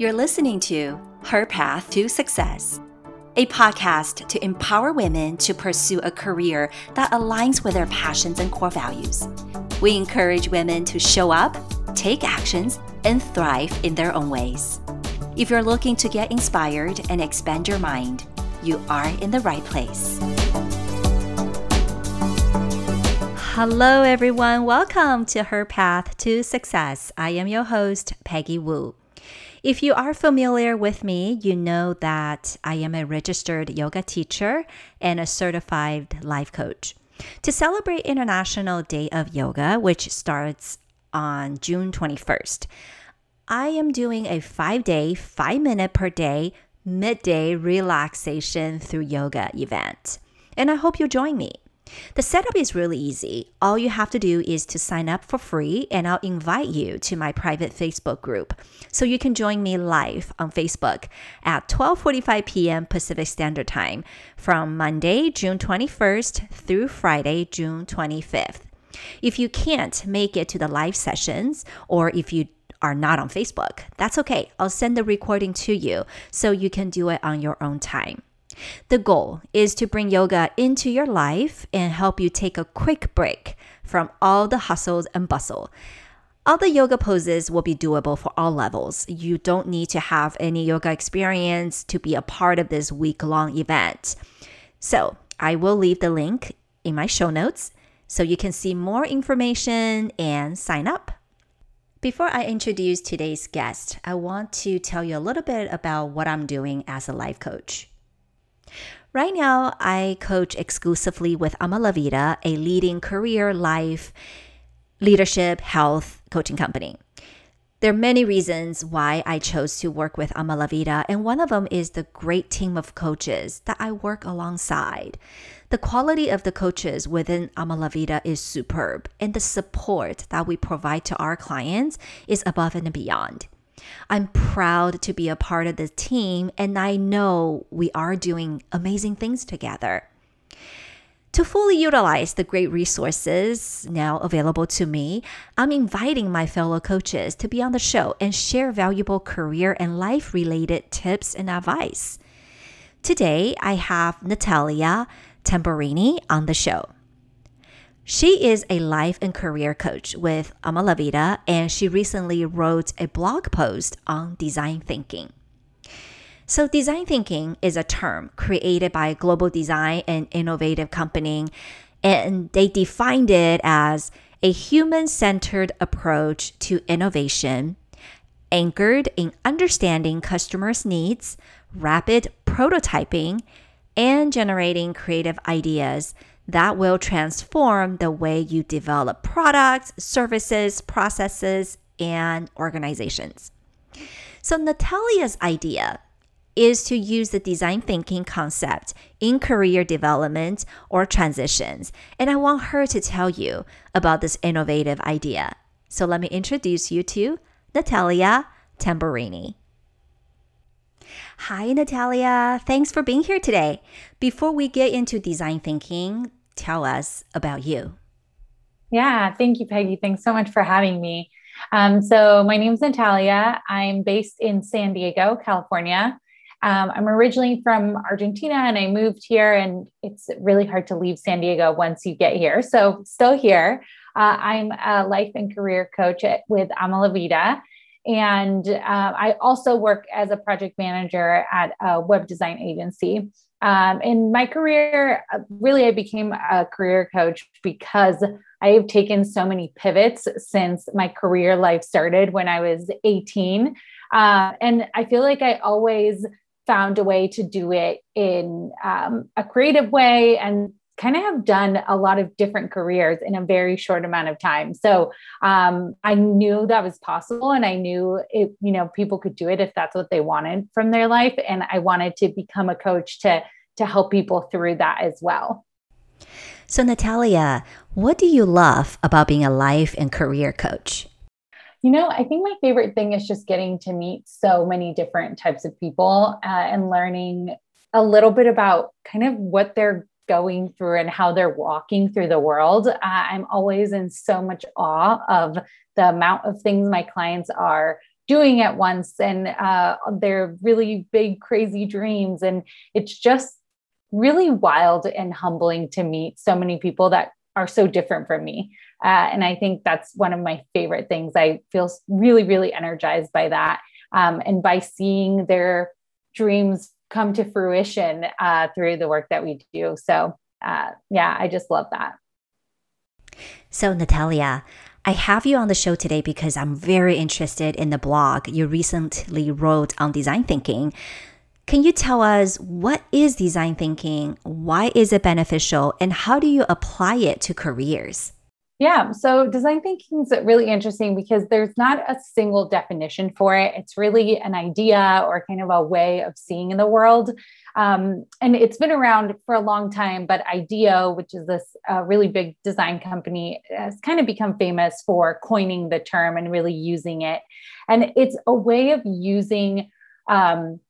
You're listening to Her Path to Success, a podcast to empower women to pursue a career that aligns with their passions and core values. We encourage women to show up, take actions, and thrive in their own ways. If you're looking to get inspired and expand your mind, you are in the right place. Hello, everyone. Welcome to Her Path to Success. I am your host, Peggy Wu. If you are familiar with me, you know that I am a registered yoga teacher and a certified life coach. To celebrate International Day of Yoga, which starts on June 21st, I am doing a five day, five minute per day midday relaxation through yoga event. And I hope you join me. The setup is really easy. All you have to do is to sign up for free, and I'll invite you to my private Facebook group. So you can join me live on Facebook at 12:45 p.m. Pacific Standard Time from Monday, June 21st through Friday, June 25th. If you can't make it to the live sessions or if you are not on Facebook, that's okay. I'll send the recording to you so you can do it on your own time. The goal is to bring yoga into your life and help you take a quick break from all the hustles and bustle. All the yoga poses will be doable for all levels. You don't need to have any yoga experience to be a part of this week long event. So, I will leave the link in my show notes so you can see more information and sign up. Before I introduce today's guest, I want to tell you a little bit about what I'm doing as a life coach. Right now, I coach exclusively with Ama La Vida, a leading career, life, leadership, health coaching company. There are many reasons why I chose to work with Ama La Vida, and one of them is the great team of coaches that I work alongside. The quality of the coaches within Ama La Vida is superb, and the support that we provide to our clients is above and beyond. I'm proud to be a part of the team, and I know we are doing amazing things together. To fully utilize the great resources now available to me, I'm inviting my fellow coaches to be on the show and share valuable career and life related tips and advice. Today, I have Natalia Tamburini on the show. She is a life and career coach with Ama La Vida, and she recently wrote a blog post on design thinking. So, design thinking is a term created by a global design and innovative company, and they defined it as a human centered approach to innovation anchored in understanding customers' needs, rapid prototyping, and generating creative ideas that will transform the way you develop products, services, processes, and organizations. So, Natalia's idea is to use the design thinking concept in career development or transitions. And I want her to tell you about this innovative idea. So, let me introduce you to Natalia Tamburini. Hi, Natalia. Thanks for being here today. Before we get into design thinking, tell us about you. Yeah, thank you, Peggy. Thanks so much for having me. Um, so, my name is Natalia. I'm based in San Diego, California. Um, I'm originally from Argentina and I moved here, and it's really hard to leave San Diego once you get here. So, still here. Uh, I'm a life and career coach at, with Ama La Vida. And uh, I also work as a project manager at a web design agency. Um, in my career, uh, really, I became a career coach because I have taken so many pivots since my career life started when I was 18. Uh, and I feel like I always found a way to do it in um, a creative way and kind of have done a lot of different careers in a very short amount of time. So um, I knew that was possible, and I knew it. You know, people could do it if that's what they wanted from their life, and I wanted to become a coach to to help people through that as well. So, Natalia, what do you love about being a life and career coach? You know, I think my favorite thing is just getting to meet so many different types of people uh, and learning a little bit about kind of what they're going through and how they're walking through the world. Uh, I'm always in so much awe of the amount of things my clients are doing at once and uh, their really big, crazy dreams. And it's just really wild and humbling to meet so many people that are so different from me. Uh, and I think that's one of my favorite things. I feel really, really energized by that. Um, and by seeing their dreams come to fruition uh, through the work that we do. So, uh, yeah, I just love that. So, Natalia, I have you on the show today because I'm very interested in the blog you recently wrote on design thinking. Can you tell us what is design thinking? Why is it beneficial? And how do you apply it to careers? Yeah, so design thinking is really interesting because there's not a single definition for it. It's really an idea or kind of a way of seeing in the world. Um, and it's been around for a long time, but IDEO, which is this uh, really big design company, has kind of become famous for coining the term and really using it. And it's a way of using um,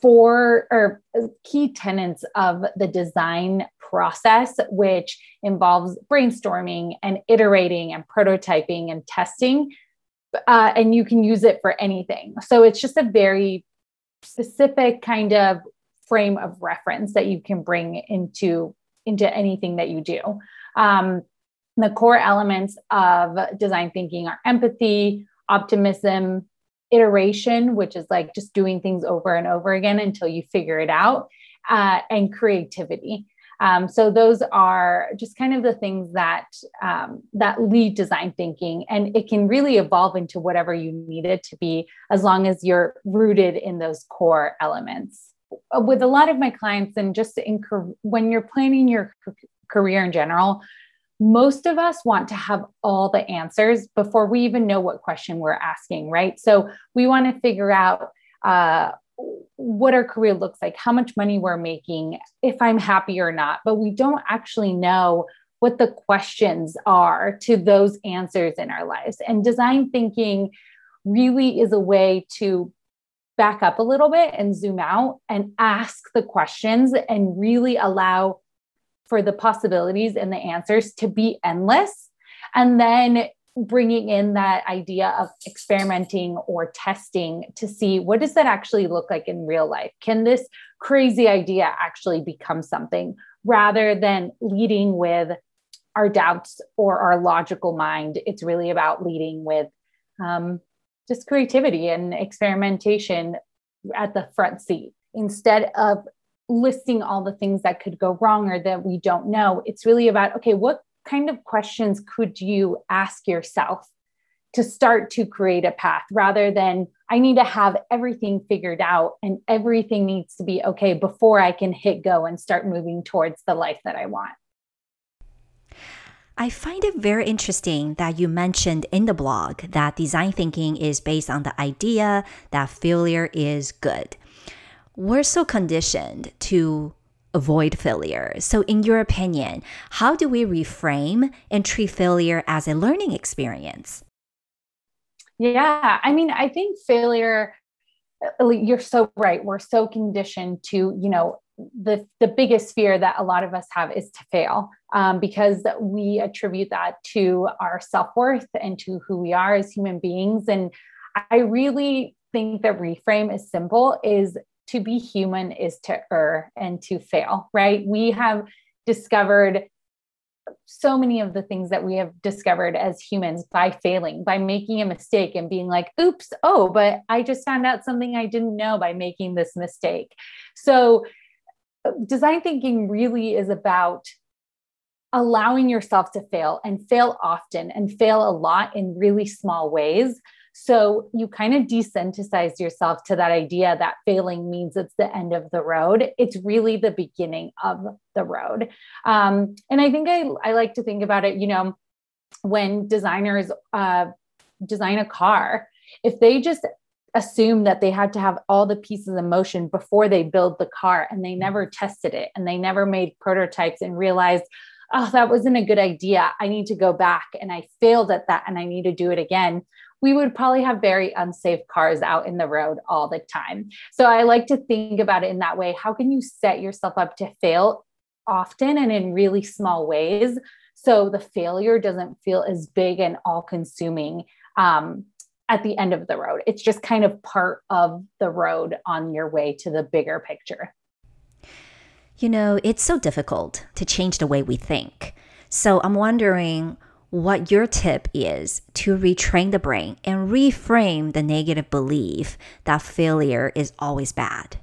four or key tenets of the design process, which involves brainstorming and iterating and prototyping and testing. Uh, and you can use it for anything. So it's just a very specific kind of frame of reference that you can bring into into anything that you do. Um, the core elements of design thinking are empathy, optimism, iteration, which is like just doing things over and over again until you figure it out, uh, and creativity. Um, so those are just kind of the things that um, that lead design thinking, and it can really evolve into whatever you need it to be, as long as you're rooted in those core elements. With a lot of my clients, and just in, when you're planning your career in general, most of us want to have all the answers before we even know what question we're asking, right? So we want to figure out uh, what our career looks like, how much money we're making, if I'm happy or not, but we don't actually know what the questions are to those answers in our lives. And design thinking really is a way to back up a little bit and zoom out and ask the questions and really allow for the possibilities and the answers to be endless. And then bringing in that idea of experimenting or testing to see what does that actually look like in real life can this crazy idea actually become something rather than leading with our doubts or our logical mind it's really about leading with um, just creativity and experimentation at the front seat instead of listing all the things that could go wrong or that we don't know. It's really about, okay, what kind of questions could you ask yourself to start to create a path rather than I need to have everything figured out and everything needs to be okay before I can hit go and start moving towards the life that I want. I find it very interesting that you mentioned in the blog that design thinking is based on the idea that failure is good we're so conditioned to avoid failure. So, in your opinion, how do we reframe and treat failure as a learning experience? Yeah, I mean, I think failure, uh, you're so right. We're so conditioned to, you know, the, the biggest fear that a lot of us have is to fail um, because we attribute that to our self worth and to who we are as human beings. And I really think that reframe is simple is to be human is to err and to fail, right? We have discovered so many of the things that we have discovered as humans by failing, by making a mistake and being like, oops, oh, but I just found out something I didn't know by making this mistake. So, design thinking really is about allowing yourself to fail and fail often and fail a lot in really small ways so you kind of desensitize yourself to that idea that failing means it's the end of the road. It's really the beginning of the road. Um, and I think I, I like to think about it, you know, when designers uh, design a car, if they just assume that they had to have all the pieces in motion before they build the car and they never tested it and they never made prototypes and realized oh that wasn't a good idea i need to go back and i failed at that and i need to do it again we would probably have very unsafe cars out in the road all the time. So I like to think about it in that way. How can you set yourself up to fail often and in really small ways so the failure doesn't feel as big and all consuming um, at the end of the road. It's just kind of part of the road on your way to the bigger picture. You know, it's so difficult to change the way we think. So I'm wondering what your tip is to retrain the brain and reframe the negative belief that failure is always bad.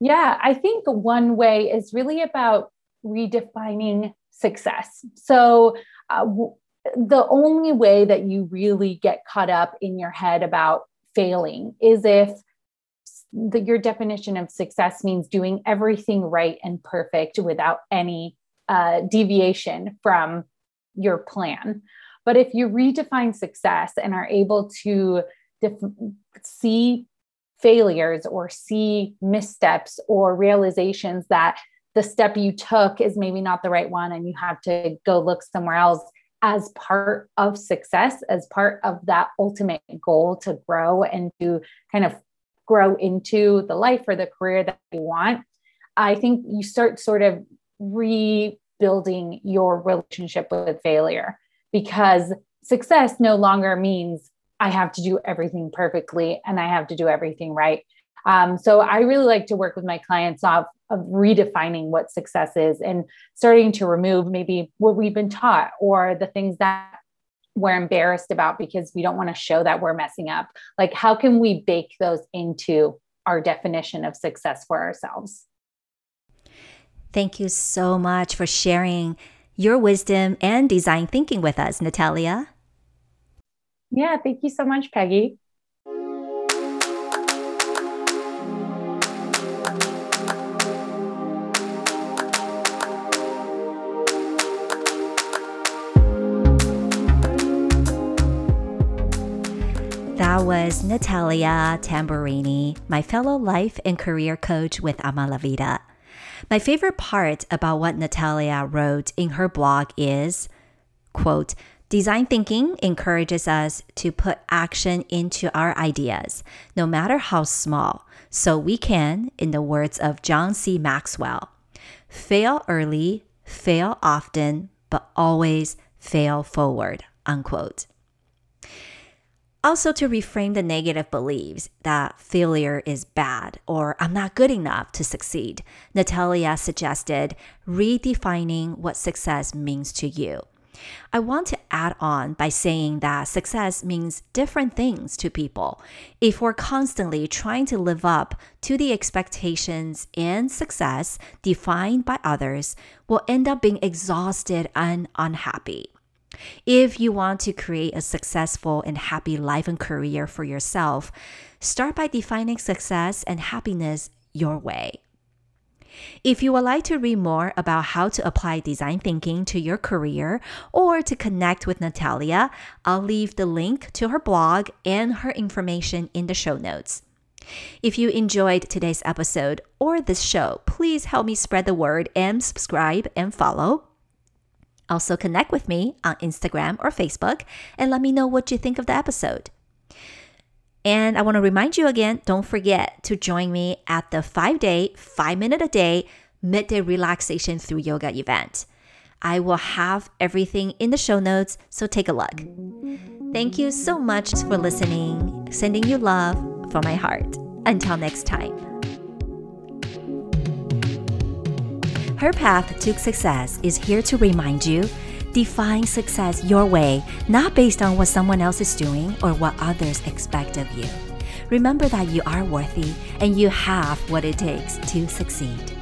Yeah, I think one way is really about redefining success. So, uh, w- the only way that you really get caught up in your head about failing is if the, your definition of success means doing everything right and perfect without any uh, deviation from your plan. But if you redefine success and are able to def- see failures or see missteps or realizations that the step you took is maybe not the right one and you have to go look somewhere else as part of success, as part of that ultimate goal to grow and to kind of grow into the life or the career that you want, I think you start sort of rebuilding your relationship with failure because success no longer means I have to do everything perfectly and I have to do everything right. Um, so I really like to work with my clients of redefining what success is and starting to remove maybe what we've been taught or the things that we're embarrassed about because we don't want to show that we're messing up. Like, how can we bake those into our definition of success for ourselves? Thank you so much for sharing your wisdom and design thinking with us, Natalia. Yeah, thank you so much, Peggy. That was Natalia Tamburini, my fellow life and career coach with Ama La Vida. My favorite part about what Natalia wrote in her blog is, quote, Design thinking encourages us to put action into our ideas, no matter how small, so we can, in the words of John C. Maxwell, fail early, fail often, but always fail forward. Unquote. Also, to reframe the negative beliefs that failure is bad or I'm not good enough to succeed, Natalia suggested redefining what success means to you. I want to add on by saying that success means different things to people. If we're constantly trying to live up to the expectations and success defined by others, we'll end up being exhausted and unhappy. If you want to create a successful and happy life and career for yourself, start by defining success and happiness your way. If you would like to read more about how to apply design thinking to your career or to connect with Natalia, I'll leave the link to her blog and her information in the show notes. If you enjoyed today's episode or this show, please help me spread the word and subscribe and follow. Also, connect with me on Instagram or Facebook and let me know what you think of the episode. And I want to remind you again don't forget to join me at the five day, five minute a day midday relaxation through yoga event. I will have everything in the show notes, so take a look. Thank you so much for listening. Sending you love from my heart. Until next time. Her path to success is here to remind you Define success your way, not based on what someone else is doing or what others expect of you. Remember that you are worthy and you have what it takes to succeed.